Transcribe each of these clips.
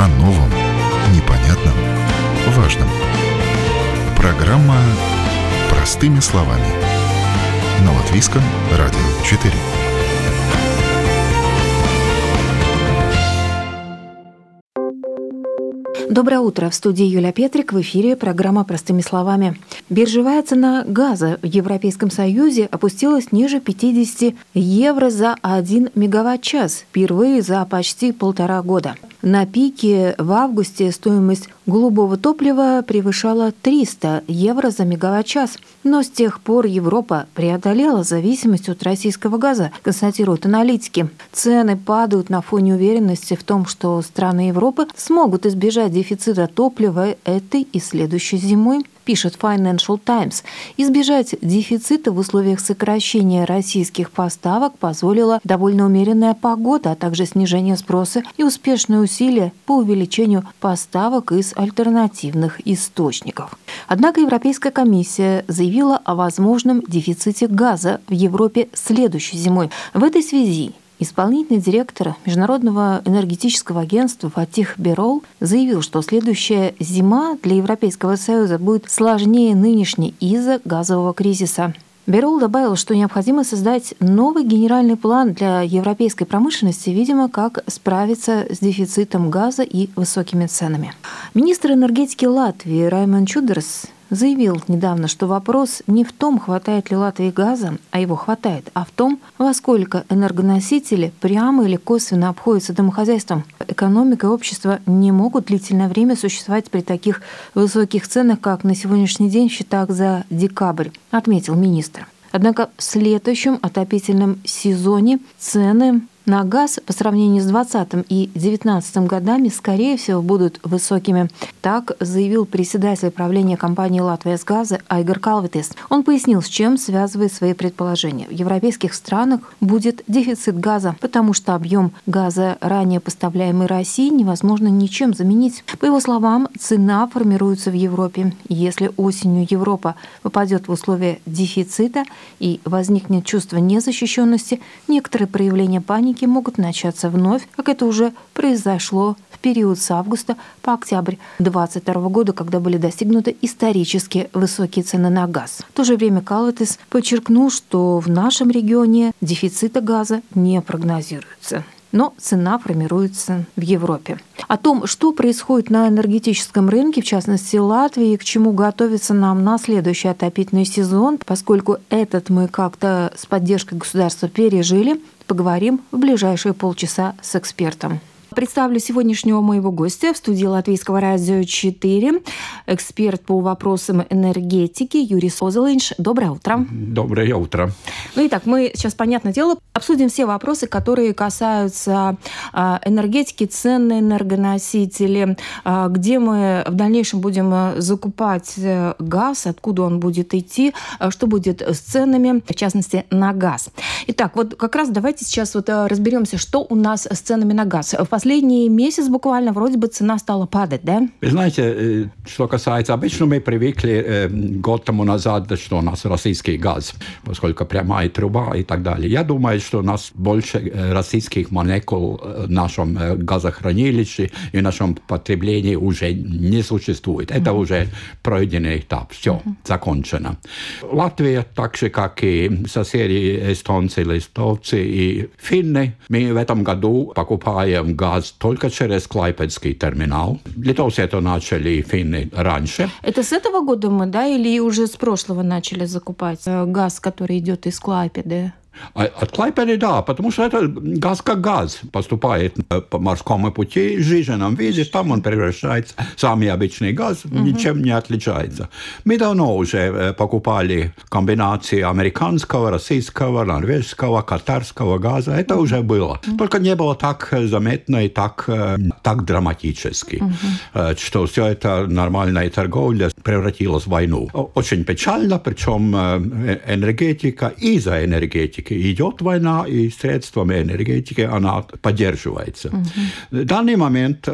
о новом, непонятном, важном. Программа «Простыми словами» на Латвийском радио 4. Доброе утро. В студии Юлия Петрик. В эфире программа «Простыми словами». Биржевая цена газа в Европейском Союзе опустилась ниже 50 евро за 1 мегаватт-час впервые за почти полтора года. На пике в августе стоимость голубого топлива превышала 300 евро за мегаватт-час. Но с тех пор Европа преодолела зависимость от российского газа, констатируют аналитики. Цены падают на фоне уверенности в том, что страны Европы смогут избежать дефицита топлива этой и следующей зимой пишет Financial Times. Избежать дефицита в условиях сокращения российских поставок позволила довольно умеренная погода, а также снижение спроса и успешные усилия по увеличению поставок из альтернативных источников. Однако Европейская комиссия заявила о возможном дефиците газа в Европе следующей зимой. В этой связи Исполнительный директор Международного энергетического агентства Фатих Берол заявил, что следующая зима для Европейского Союза будет сложнее нынешней из-за газового кризиса. Берол добавил, что необходимо создать новый генеральный план для европейской промышленности, видимо, как справиться с дефицитом газа и высокими ценами. Министр энергетики Латвии Раймон Чудерс заявил недавно, что вопрос не в том, хватает ли Латвии газа, а его хватает, а в том, во сколько энергоносители прямо или косвенно обходятся домохозяйством. Экономика и общество не могут длительное время существовать при таких высоких ценах, как на сегодняшний день в счетах за декабрь, отметил министр. Однако в следующем отопительном сезоне цены на газ по сравнению с 2020 и 2019 годами, скорее всего, будут высокими. Так заявил председатель правления компании «Латвия с газа» Айгар Калвитис. Он пояснил, с чем связывает свои предположения. В европейских странах будет дефицит газа, потому что объем газа, ранее поставляемый России, невозможно ничем заменить. По его словам, цена формируется в Европе. Если осенью Европа попадет в условия дефицита и возникнет чувство незащищенности, некоторые проявления паники сделки могут начаться вновь, как это уже произошло в период с августа по октябрь 2022 года, когда были достигнуты исторически высокие цены на газ. В то же время Калветис подчеркнул, что в нашем регионе дефицита газа не прогнозируется но цена формируется в Европе. О том, что происходит на энергетическом рынке, в частности Латвии, и к чему готовится нам на следующий отопительный сезон, поскольку этот мы как-то с поддержкой государства пережили, поговорим в ближайшие полчаса с экспертом. Представлю сегодняшнего моего гостя в студии Латвийского радио 4, эксперт по вопросам энергетики Юрий Созелинш. Доброе утро. Доброе утро. Ну и так, мы сейчас, понятное дело, обсудим все вопросы, которые касаются а, энергетики, цен на энергоносители, а, где мы в дальнейшем будем а, закупать э, газ, откуда он будет идти, что будет с ценами, в частности, на газ. Итак, вот как раз давайте сейчас вот разберемся, что у нас с ценами на газ. В последний месяц буквально вроде бы цена стала падать, да? Вы знаете, э, что касается, обычно мы привыкли э, год тому назад, что у нас российский газ, поскольку прямая труба и так далее. Я думаю, что у нас больше э, российских молекул в нашем газохранилище и в нашем потреблении уже не существует. Это mm-hmm. уже пройденный этап. Все, mm-hmm. закончено. Латвия, так же, как и соседи эстонцы, листовцы и финны, мы в этом году покупаем газ газ только через Клайпедский терминал. Литовцы это начали финны раньше. Это с этого года мы, да, или уже с прошлого начали закупать э, газ, который идет из Клайпеды? А от Клайпеды, да, потому что это газ как газ поступает по морскому пути, в жиженном виде, там он превращается, самый обычный газ, угу. ничем не отличается. Мы давно уже э, покупали комбинации американского, российского, норвежского, катарского газа, это уже было. Только не было так заметно и так, э, так драматически, угу. что все это нормальная торговля превратилась в войну. Очень печально, причем энергетика из-за энергетики энергетики. Идет война, и средствами энергетики она поддерживается. Угу. В данный момент,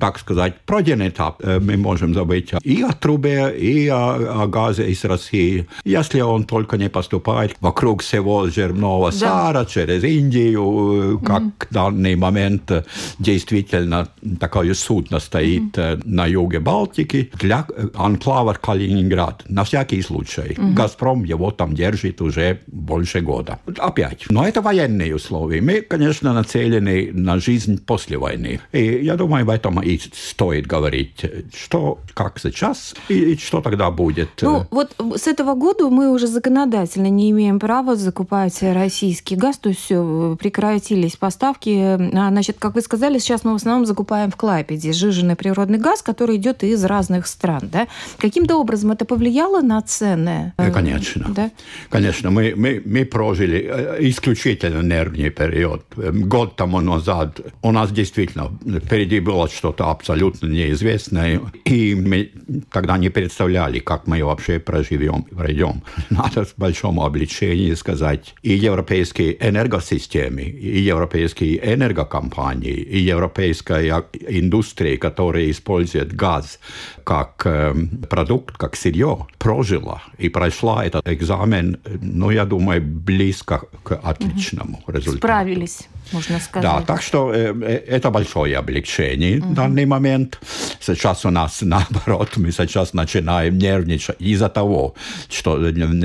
так сказать, пройден этап. Мы можем забыть и о трубе, и о, о газе из России. Если он только не поступает вокруг всего земного да. шара, через Индию, как угу. в данный момент действительно такое судно стоит угу. на юге Балтики для анклава Калининград. На всякий случай. Угу. «Газпром» его там держит уже больше года. Опять. Но это военные условия. Мы, конечно, нацелены на жизнь после войны. И я думаю, об этом и стоит говорить. Что, как сейчас и, и что тогда будет. Ну, вот с этого года мы уже законодательно не имеем права закупать российский газ, то есть все, прекратились поставки. А, значит, как вы сказали, сейчас мы в основном закупаем в Клайпеде сжиженный природный газ, который идет из разных стран. Да? Каким-то образом это повлияло на цены? Э, конечно. Да? Конечно. Мы, мы, мы прожили э, исключительно нервный период. Эм, год тому назад у нас действительно впереди было что-то абсолютно неизвестное, и мы тогда не представляли, как мы вообще проживем, пройдем. Надо с большому облегчению сказать, и европейские энергосистемы, и европейские энергокомпании, и европейская индустрия, которая использует газ как э, продукт, как сырье, прожила и прошла этот экзамен, ну, я думаю, близко к отличному угу. результату. Справились можно сказать. Да, так что э, э это большое облегчение угу. в данный момент. Сейчас у нас наоборот, мы сейчас начинаем нервничать из-за того, что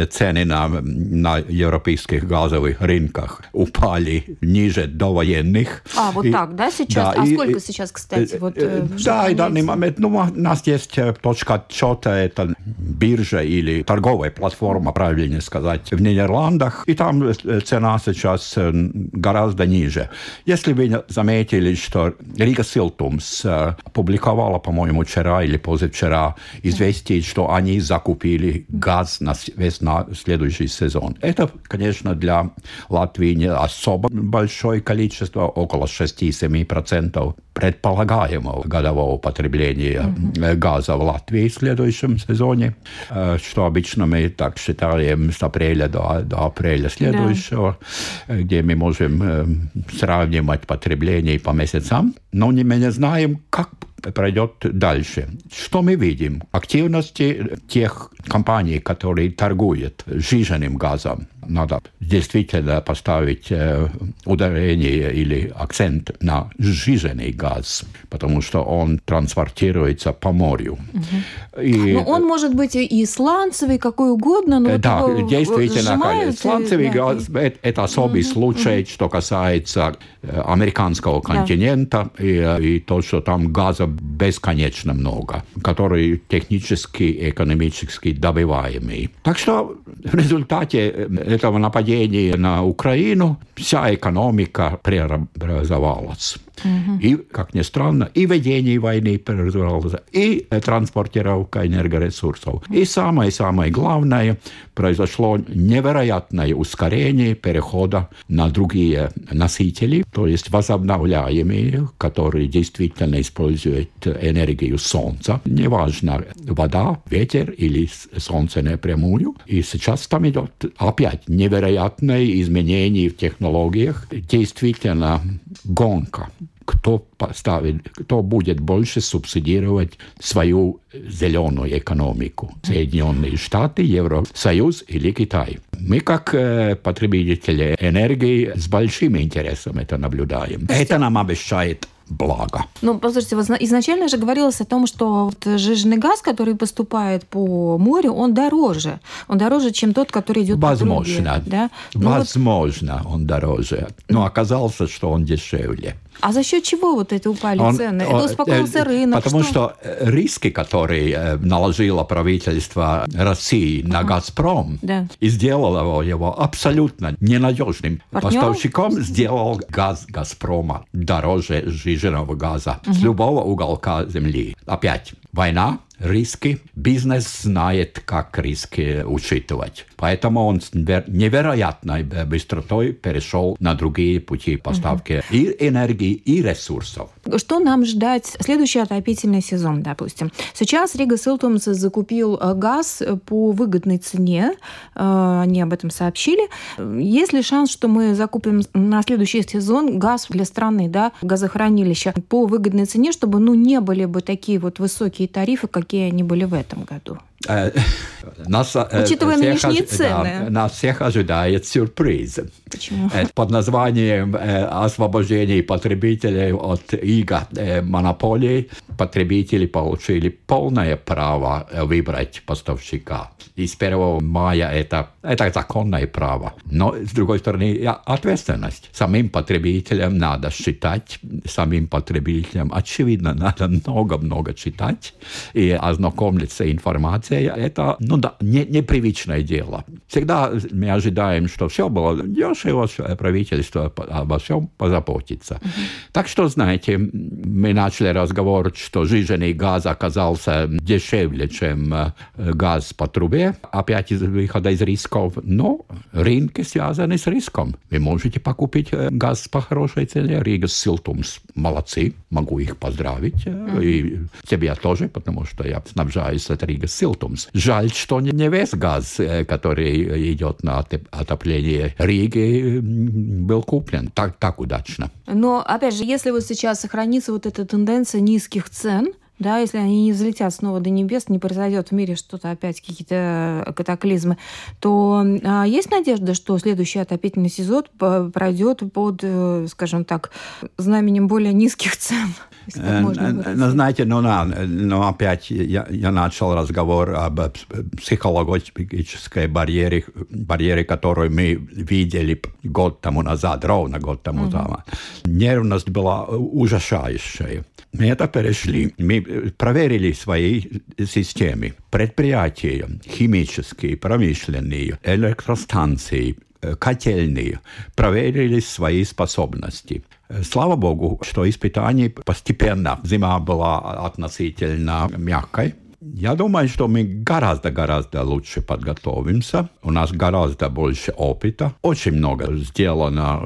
цены на, на европейских газовых рынках упали ниже довоенных. А, вот и, так, да, сейчас? Да, а и, сколько сейчас, кстати? Вот, да, и данный момент, ну, у нас есть точка отчета, это биржа или торговая платформа, правильнее сказать, в Нидерландах, и там цена сейчас гораздо ниже. Если вы заметили, что Рига Силтумс опубликовала, по-моему, вчера или позавчера известие, что они закупили газ на весь на следующий сезон. Это, конечно, для Латвии не особо большое количество, около 6-7% предполагаемого годового потребления mm-hmm. газа в Латвии в следующем сезоне, что обычно мы так считаем с апреля до, до апреля следующего, yeah. где мы можем сравнивать потребление по месяцам, но мы не знаем, как пройдет дальше. Что мы видим? Активности тех компаний, которые торгуют сжиженным газом. Надо действительно поставить э, ударение или акцент на сжиженный газ, потому что он транспортируется по морю. Угу. И, но он может быть и сланцевый, какой угодно, но да, вот действительно, сланцевый да. газ это, это особый угу. случай, угу. что касается э, американского континента да. и, и то, что там газа бесконечно много, который технически и экономически добываемый. Так что в результате э, этого нападения на Украину вся экономика преобразовалась. И, как ни странно, и ведение войны преобразовалось, и транспортировка энергоресурсов. И самое-самое главное, произошло невероятное ускорение перехода на другие носители, то есть возобновляемые, которые действительно используют энергию Солнца. Неважно, вода, ветер или Солнце напрямую. И сейчас там идет опять невероятное изменение в технологиях. Действительно гонка кто поставит, кто будет больше субсидировать свою зеленую экономику. Соединенные Штаты, Евросоюз или Китай. Мы, как э, потребители энергии, с большим интересом это наблюдаем. Это нам обещает благо. Ну, послушайте, изначально же говорилось о том, что вот жиженый газ, который поступает по морю, он дороже. Он дороже, чем тот, который идет Возможно. по трубе. Да? Ну, Возможно, вот... он дороже. Но оказалось, что он дешевле. А за счет чего вот эти упали он, цены? Это успокоился э, рынок? Потому что? что риски, которые э, наложило правительство России на ага. «Газпром», да. и сделало его абсолютно ненадежным Партнер? поставщиком, сделал газ «Газпрома» дороже жиженного газа угу. с любого уголка земли. Опять война, риски. Бизнес знает, как риски учитывать. Поэтому он с невероятной быстротой перешел на другие пути поставки угу. и энергии, и ресурсов. Что нам ждать следующий отопительный сезон, допустим? Сейчас Рига Силтумс закупил э, газ по выгодной цене, э, они об этом сообщили. Есть ли шанс, что мы закупим на следующий сезон газ для страны, да, газохранилища по выгодной цене, чтобы ну, не были бы такие вот высокие тарифы, какие они были в этом году? Э, нас, э, Учитывая всех, нынешние цены. Да, нас всех ожидает сюрприз. Почему? Э, под названием «Освобождение потребителей от иго монополий» потребители получили полное право выбрать поставщика. И с 1 мая это, это законное право. Но, с другой стороны, ответственность. Самим потребителям надо считать, самим потребителям, очевидно, надо много-много читать и ознакомиться информацией Франция – это ну, да, не, непривычное дело. Всегда мы ожидаем, что все было дешево, правительство обо всем позаботится. Так что, знаете, мы начали разговор, что жиженый газ оказался дешевле, чем э, газ по трубе, опять из выхода из рисков. Но рынки связаны с риском. Вы можете покупить э, газ по хорошей цене. Рига Силтумс молодцы, могу их поздравить. Uh-huh. И тебя тоже, потому что я снабжаюсь от Рига Силтумс Siltums. Жаль, что не весь газ, э, который идет на отопление Риги, был куплен так, так удачно. Но, опять же, если вот сейчас сохранится вот эта тенденция низких цен, да, если они не взлетят снова до небес, не произойдет в мире что-то опять, какие-то катаклизмы, то а, есть надежда, что следующий отопительный сезон пройдет под, э, скажем так, знаменем более низких цен? Э, ну, знаете, ну, на, ну опять я, я начал разговор об психологической барьере, барьере, которую мы видели год тому назад, ровно год тому mm-hmm. назад. Нервность была ужасающая. Мы это перешли. Мы проверили свои системы. Предприятия химические, промышленные, электростанции, э, котельные проверили свои способности. Слава Богу, что испытание постепенно. Зима была относительно мягкой. Я думаю, что мы гораздо-гораздо лучше подготовимся. У нас гораздо больше опыта. Очень много сделано,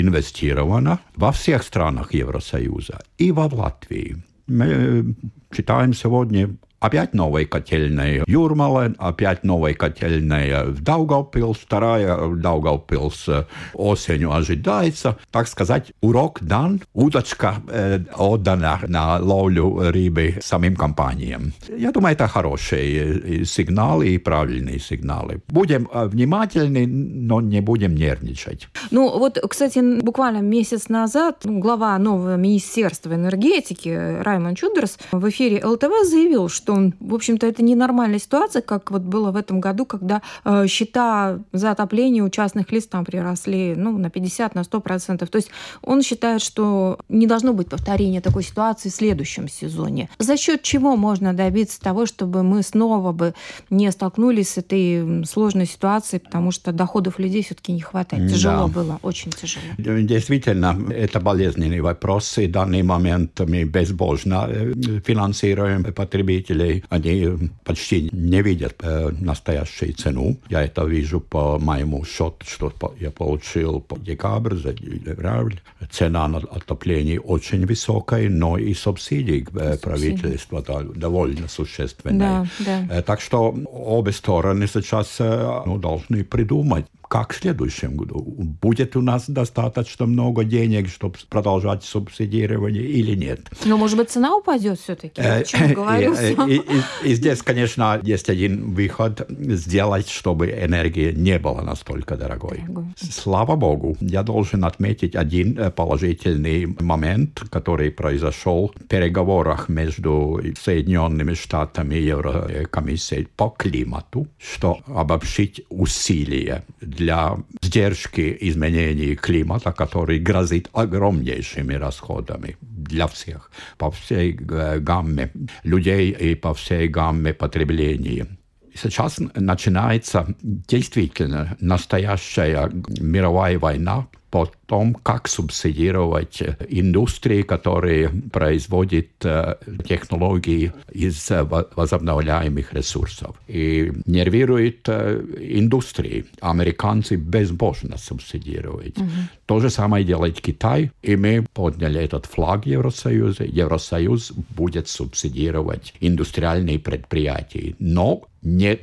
инвестировано во всех странах Евросоюза и во Латвии. Мы читаем сегодня Опять новые котельные Юрмала, опять новые котельные в Даугавпилс, вторая в Даугавпилс осенью ожидается. Так сказать, урок дан, удочка э, отдана на ловлю рыбы самим компаниям. Я думаю, это хорошие сигналы и правильные сигналы. Будем э, внимательны, но не будем нервничать. Ну вот, кстати, буквально месяц назад глава нового Министерства энергетики Раймонд Чудерс в эфире ЛТВ заявил, что в общем-то, это ненормальная ситуация, как вот было в этом году, когда э, счета за отопление у частных лиц там приросли ну, на 50, на 100%. То есть он считает, что не должно быть повторения такой ситуации в следующем сезоне. За счет чего можно добиться того, чтобы мы снова бы не столкнулись с этой сложной ситуацией, потому что доходов людей все-таки не хватает. Тяжело да. было, очень тяжело. Действительно, это болезненный вопрос. И в данный момент мы безбожно э, финансируем потребителей людей, они почти не видят э, настоящую цену. Я это вижу по моему счету, что я получил по декабрь за февраль. Цена на отопление очень высокая, но и субсидии э, правительства да, довольно существенные. Да, да. Э, так что обе стороны сейчас э, ну, должны придумать, как в следующем году? Будет у нас достаточно много денег, чтобы продолжать субсидирование или нет? Ну, может быть, цена упадет все-таки? Э, и, и здесь, конечно, есть один выход сделать, чтобы энергия не была настолько дорогой. дорогой. Слава Богу, я должен отметить один э, положительный момент, который произошел в переговорах между Соединенными Штатами и Еврокомиссией по климату, что обобщить усилия для сдержки изменений климата, который грозит огромнейшими расходами для всех, по всей э, гамме людей и по всей гамме потребления. Сейчас начинается действительно настоящая мировая война по том, как субсидировать индустрии, которые производят технологии из возобновляемых ресурсов. И нервирует индустрии. Американцы безбожно субсидируют. Угу. То же самое делает Китай, и мы подняли этот флаг Евросоюза. Евросоюз будет субсидировать индустриальные предприятия. Но не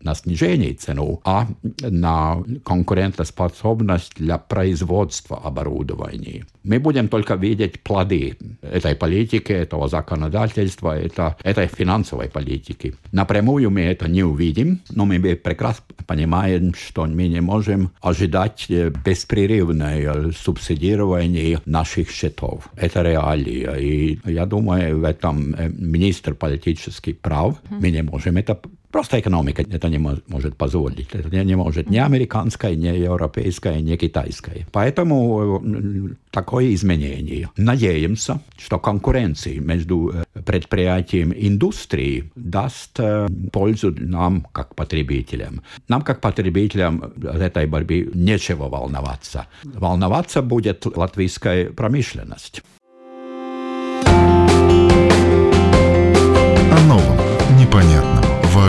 на снижение цены, а на конкурентоспособность для производства оборудования. Мы будем только видеть плоды этой политики, этого законодательства, это, этой финансовой политики. Напрямую мы это не увидим, но мы прекрасно понимаем, что мы не можем ожидать беспрерывное субсидирование наших счетов. Это реалия. И я думаю, в этом министр политический прав. Мы не можем это Просто экономика это не может позволить. Это не может ни американская, ни европейская, ни китайская. Поэтому э, такое изменение. Надеемся, что конкуренция между э, предприятием индустрией даст э, пользу нам, как потребителям. Нам, как потребителям, от этой борьбы нечего волноваться. Волноваться будет латвийская промышленность.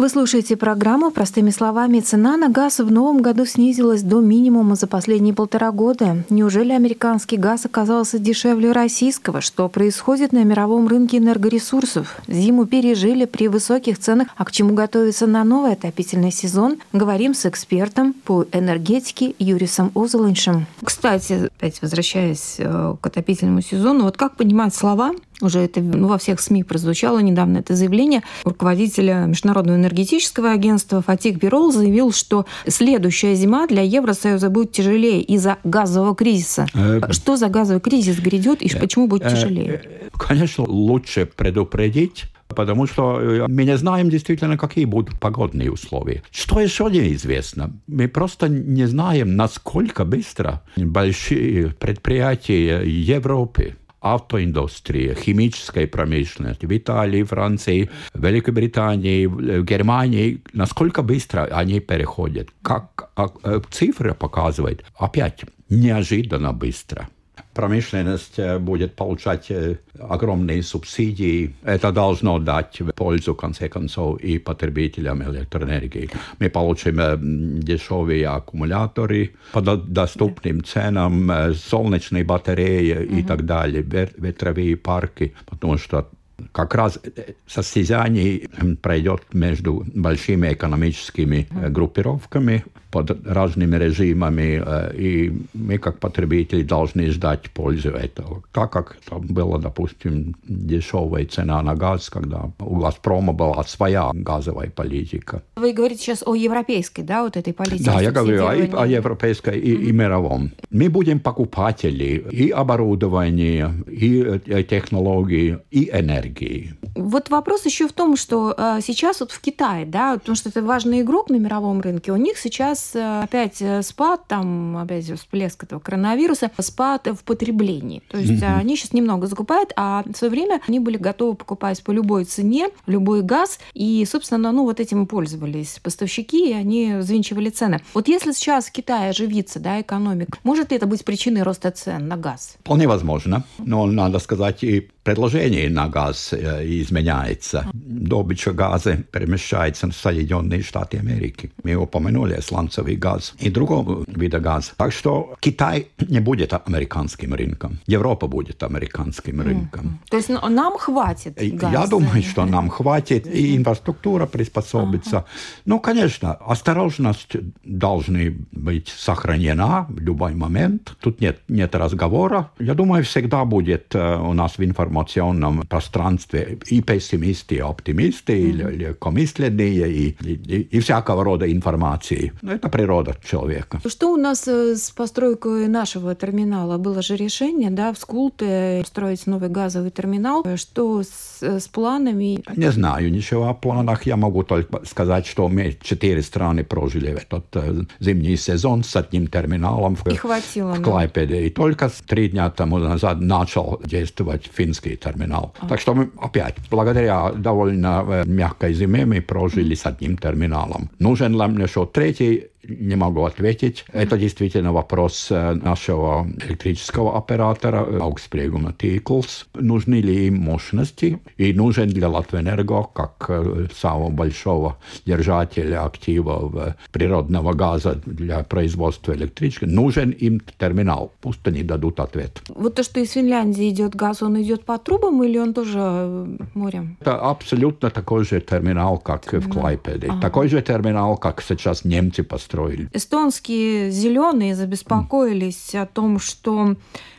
Вы слушаете программу «Простыми словами». Цена на газ в новом году снизилась до минимума за последние полтора года. Неужели американский газ оказался дешевле российского? Что происходит на мировом рынке энергоресурсов? Зиму пережили при высоких ценах. А к чему готовиться на новый отопительный сезон? Говорим с экспертом по энергетике Юрисом Озолыншем. Кстати, опять возвращаясь э, к отопительному сезону, вот как понимать слова уже это ну, во всех СМИ прозвучало недавно это заявление руководителя Международного энергетического агентства Фатик Бирол заявил, что следующая зима для Евросоюза будет тяжелее из-за газового кризиса. Э, что за газовый кризис грядет и э, почему будет э, тяжелее? Конечно, лучше предупредить, Потому что мы не знаем действительно, какие будут погодные условия. Что еще неизвестно? Мы просто не знаем, насколько быстро большие предприятия Европы автоиндустрия, химическая промышленность в Италии, Франции, Великобритании, Германии, насколько быстро они переходят. Как цифры показывают, опять неожиданно быстро промышленность э, будет получать э, огромные субсидии. Это должно дать пользу, в конце концов, и потребителям электроэнергии. Мы получим э, дешевые аккумуляторы по доступным ценам, солнечные батареи mm-hmm. и так далее, ветровые парки, потому что как раз состязание пройдет между большими экономическими группировками, под разными режимами, э, и мы как потребители должны ждать пользу этого. Так как там была, допустим, дешевая цена на газ, когда у «Газпрома» была своя газовая политика. Вы говорите сейчас о европейской, да, вот этой политике? Да, я говорю о, о европейской и, mm-hmm. и мировом. Мы будем покупатели и оборудования, и э, технологии, и энергии. Вот вопрос еще в том, что э, сейчас вот в Китае, да, потому что это важный игрок на мировом рынке, у них сейчас сейчас э, опять э, спад, там опять всплеск этого коронавируса, спад в потреблении. То есть mm-hmm. они сейчас немного закупают, а в свое время они были готовы покупать по любой цене, любой газ, и, собственно, ну вот этим пользовались поставщики, и они взвинчивали цены. Вот если сейчас в Китае оживится, да, экономика, может ли это быть причиной роста цен на газ? Вполне возможно, но надо сказать и предложение на газ э, изменяется. Добыча газа перемещается в Соединенные Штаты Америки. Мы упомянули сланцевый газ и другого вида газа. Так что Китай не будет американским рынком. Европа будет американским рынком. Mm-hmm. То есть нам хватит газа? Я думаю, что нам хватит, и инфраструктура приспособится. Uh-huh. Ну, конечно, осторожность должна быть сохранена в любой момент. Тут нет, нет разговора. Я думаю, всегда будет э, у нас в информации информационном пространстве и пессимисты, и оптимисты, mm-hmm. и легкомысленные, и, и, и всякого рода информации. Но это природа человека. Что у нас э, с постройкой нашего терминала? Было же решение, да, в Скулте строить новый газовый терминал. Что с, с планами? Не знаю ничего о планах. Я могу только сказать, что мы четыре страны прожили этот э, зимний сезон с одним терминалом в, и хватило, в Клайпеде. И только три дня тому назад начал действовать финский российский терминал. А. Так что мы опять, благодаря довольно мягкой зиме, мы прожили с одним терминалом. Нужен мне что третий? Не могу ответить. Это действительно вопрос э, нашего электрического оператора Augsprieguma Tīkls. Нужны ли им мощности? И нужен для Латвэнерго, как э, самого большого держателя активов природного газа для производства электричества, нужен им терминал. Пусть они дадут ответ. Вот то, что из Финляндии идет газ, он идет по трубам или он тоже э, морем? Это абсолютно такой же терминал, как терминал. в Клайпеде. Ага. Такой же терминал, как сейчас немцы построили построили. Эстонские зеленые забеспокоились mm. о том, что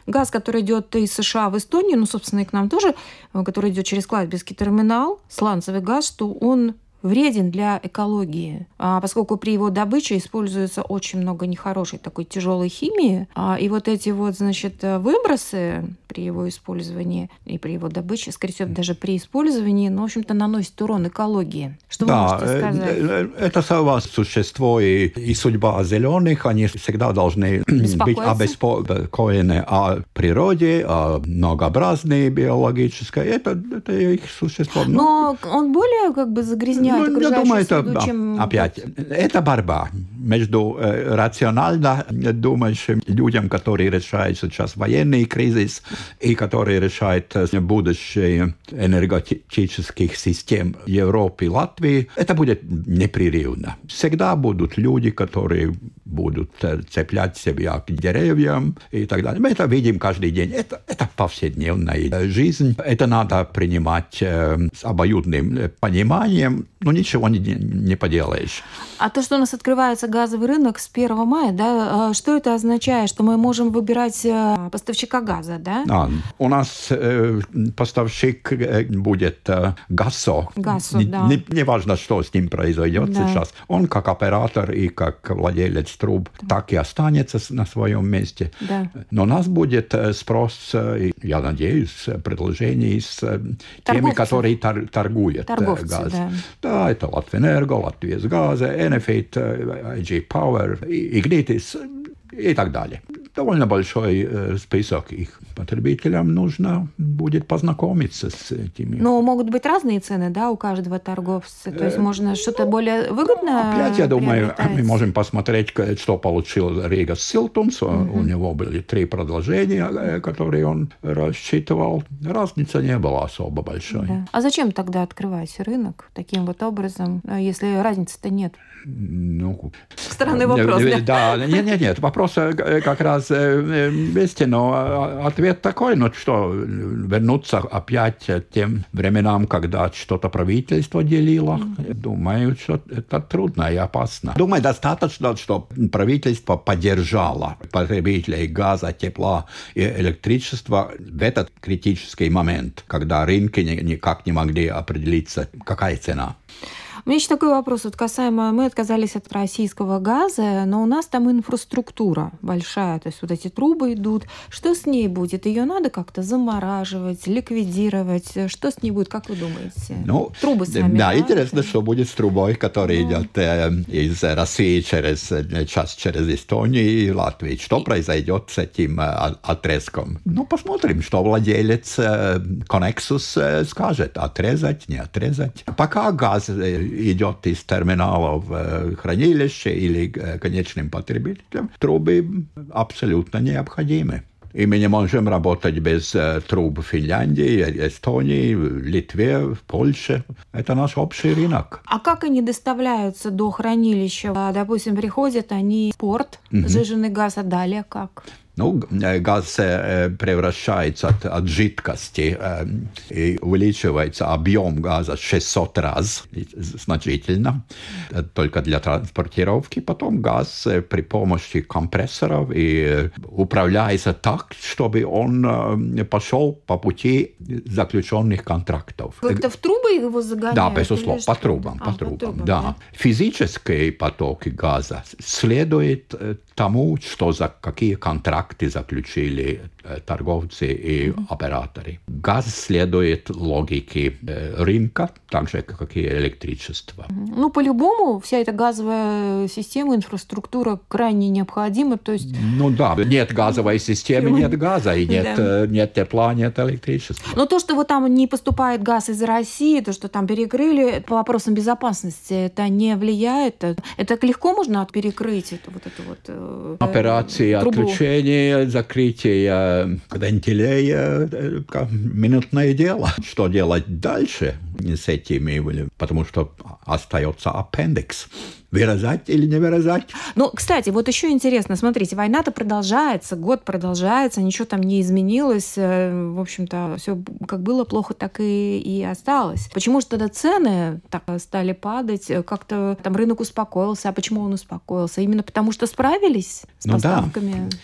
газ, который идет из США в Эстонию, ну, собственно, и к нам тоже, э, который идет через Клайпедский терминал, сланцевый газ, что он вреден для экологии, а поскольку при его добыче используется очень много нехорошей такой тяжелой химии, а, и вот эти вот, значит, выбросы при его использовании и при его добыче, скорее всего, даже при использовании, ну, в общем-то, наносит урон экологии. Что да, вы можете сказать? Э, э, это само существо и, и судьба зеленых, они всегда должны быть обеспокоены о природе, о многообразной биологической. Это, это их существо. Но он более как бы загрязняет ну, я думаю, это, среду, чем... опять, это борьба между э, рационально думающим людям, которые решают сейчас военный кризис и которые решают э, будущее энергетических систем Европы и Латвии. Это будет непрерывно. Всегда будут люди, которые будут э, цеплять себя к деревьям и так далее. Мы это видим каждый день. Это, это повседневная жизнь. Это надо принимать э, с обоюдным пониманием, но ничего не, не поделаешь. А то, что у нас открывается газовый рынок с 1 мая, да, а что это означает? Что мы можем выбирать э, поставщика газа, да? А, у нас э, поставщик будет э, ГАСО. ГАСО, да. Не, не важно, что с ним произойдет да. сейчас. Он как оператор и как владелец труб так и останется на своем месте. Да. Но у нас будет э, спрос, э, я надеюсь, предложений с э, теми, которые тор торгуют Торговцы, газ. Да. strādājat, Latvijas energo, Latvijas gāze, Enefit, eh, IG Power, Ignītis. Eh, I tak dalje. Довольно большой э, список их. Потребителям нужно будет познакомиться с этими. Но могут быть разные цены, да, у каждого торговца. То есть э, можно что-то более выгодное Опять, я думаю, мы можем посмотреть, что получил Рига Силтунс. Угу. У него были три продолжения, э, которые он рассчитывал. Разница не была особо большой. Да. А зачем тогда открывать рынок таким вот образом, если разницы-то нет? Ну, Странный вопрос. Да, нет, нет, нет. Вопрос как раз раз вместе, но ответ такой, ну что, вернуться опять к тем временам, когда что-то правительство делило, думаю, что это трудно и опасно. Думаю, достаточно, что правительство поддержало потребителей газа, тепла и электричества в этот критический момент, когда рынки никак не могли определиться, какая цена. У меня еще такой вопрос, вот касаемо, мы отказались от российского газа, но у нас там инфраструктура большая, то есть вот эти трубы идут. Что с ней будет? Ее надо как-то замораживать, ликвидировать? Что с ней будет, как вы думаете? Ну, Трубы сами, да, да, интересно, что будет с трубой, которая ну. идет э, из России через э, час через Эстонию и Латвию. Что произойдет с этим э, отрезком? Ну, посмотрим, что владелец э, Connexus э, скажет, отрезать, не отрезать. Пока газ э, идет из терминалов в хранилище или конечным потребителям, трубы абсолютно необходимы. И мы не можем работать без э, труб в Финляндии, Эстонии, Литве, Польше. Это наш общий рынок. А как они доставляются до хранилища? Допустим, приходят они в порт, угу. сжиженный газ, а далее как? Ну, газ превращается от, от жидкости и увеличивается объем газа 600 раз, значительно, только для транспортировки. Потом газ при помощи компрессоров и управляется так, чтобы он пошел по пути заключенных контрактов. Как-то в трубы его загоняют? Да, безусловно, по трубам, а, по трубам, по трубам да. да. Физические потоки газа следуют тому, что за какие контракты заключили э, торговцы и операторы. Газ следует логике э, рынка, так же, как и электричество. Ну, по-любому, вся эта газовая система, инфраструктура крайне необходима. То есть... Ну да, нет газовой системы, нет газа, и нет, да. нет тепла, нет электричества. Но то, что вот там не поступает газ из России, то, что там перекрыли по вопросам безопасности, это не влияет? Это легко можно перекрыть это, вот это вот э, Операции трубу. отключения, закрытия вентилей э, минутное дело. Что делать дальше с этими? Потому что остается аппендикс вырезать или не вырезать. Ну, кстати, вот еще интересно, смотрите, война-то продолжается, год продолжается, ничего там не изменилось, э, в общем-то, все как было плохо, так и, и осталось. Почему же тогда цены так стали падать, как-то там рынок успокоился, а почему он успокоился? Именно потому что справились с ну поставками? Да.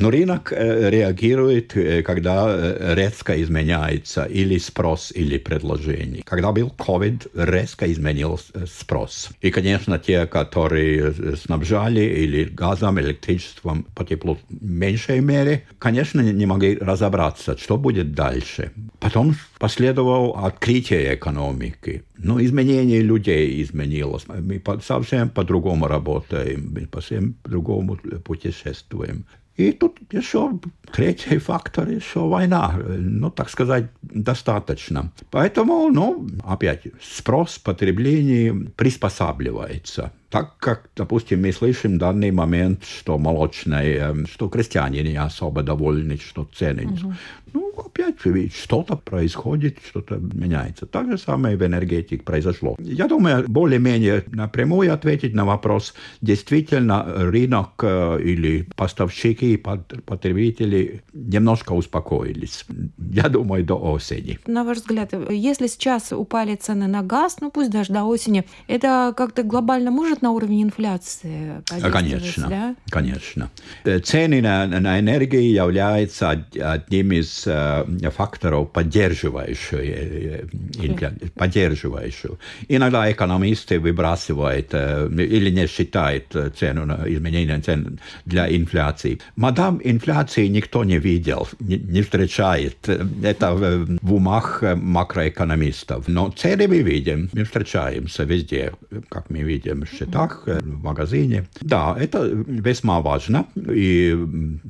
Но рынок э, реагирует, э, когда э, резко изменяется или спрос, или предложение. Когда был COVID, резко изменился спрос. И, конечно, те, которые снабжали или газом, электричеством по теплу в меньшей мере, конечно, не могли разобраться, что будет дальше. Потом последовало открытие экономики. Но изменение людей изменилось. Мы совсем по-другому работаем, мы совсем по-другому путешествуем. И тут еще третий фактор, еще война. Ну, так сказать, достаточно. Поэтому, ну, опять, спрос потребления приспосабливается. Так как, допустим, мы слышим в данный момент, что молочные, что крестьяне не особо довольны, что цены. Угу. Ну, опять что-то происходит, что-то меняется. Так же самое в энергетике произошло. Я думаю, более-менее напрямую ответить на вопрос, действительно рынок э, или поставщики, потребители немножко успокоились. Я думаю, до осени. На ваш взгляд, если сейчас упали цены на газ, ну пусть даже до осени, это как-то глобально может на уровне инфляции Конечно, да? конечно. Э, цены на, на энергию являются одним из э, факторов, поддерживающих, э, э поддерживающих. Иногда экономисты выбрасывают или не считают цену на изменение цен для инфляции. Мадам инфляции никто не видел, не, не встречает. Это в, в умах макроэкономистов. Но цены мы видим, мы встречаемся везде, как мы видим, считаем счетах, э, в магазине. Да, это весьма важно. И,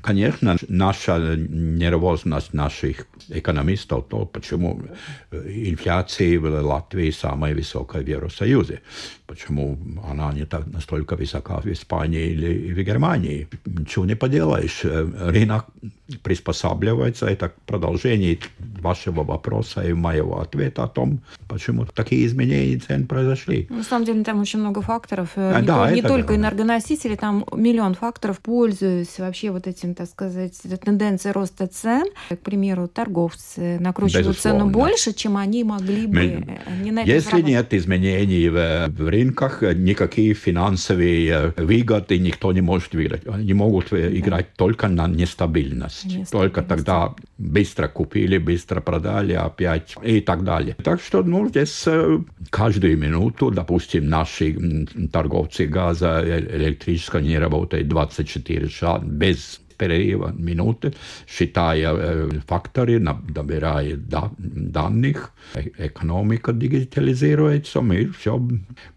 конечно, наша нервозность наших экономистов, то почему э, инфляция в Латвии самая высокая в Евросоюзе. Почему она не так настолько высока в Испании или в Германии? Ничего не поделаешь. Э, рынок приспосабливается. Это продолжение вашего вопроса и моего ответа о том, почему такие изменения цен произошли. На самом деле там очень много факторов. А, не, да, не только да. энергоносители, там миллион факторов. Пользуясь вообще вот этим, так сказать, тенденцией роста цен, к примеру, торговцы накручивают Безусловно. цену больше, чем они могли бы. Мы... Не Если нет изменений в, в рынках, никакие финансовые выгоды никто не может выиграть. Они могут играть да. только на нестабильность нестабильность. Только тогда быстро купили, быстро продали опять и так далее. Так что, ну, здесь э, каждую минуту, допустим, наши торговцы газа электрического не работают 24 часа без перерыва минуты, считая э, факторы, набирая да, данных, экономика дигитализируется, мы все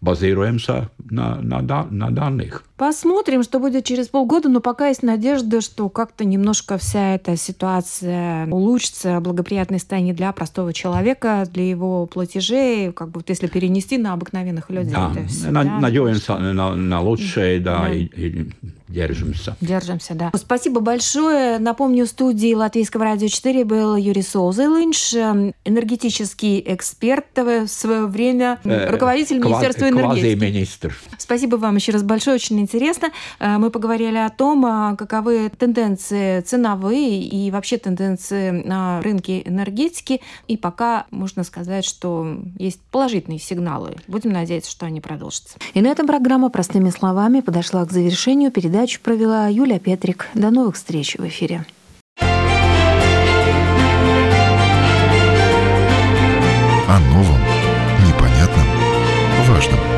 базируемся на, на, на данных. Посмотрим, что будет через полгода, но пока есть надежда, что как-то немножко вся эта ситуация улучшится, благоприятной станет для простого человека, для его платежей, как бы вот если перенести на обыкновенных людей. Да, все, на, да? надеемся на, на лучшее, да, да. И, и держимся. Держимся, да. Спасибо большое. Напомню, в студии Латвийского радио 4 был Юрий Соузелынш, энергетический эксперт в свое время, э, руководитель Ква- Министерства энергетики. министр Спасибо вам еще раз большое, очень интересно. Э, мы поговорили о том, а, каковы тенденции ценовые и вообще тенденции на рынке энергетики. И пока можно сказать, что есть положительные сигналы. Будем надеяться, что они продолжатся. И на этом программа «Простыми словами» подошла к завершению. Передачу провела Юля Петрик. До новых встреч в эфире. О новом, непонятном, важном.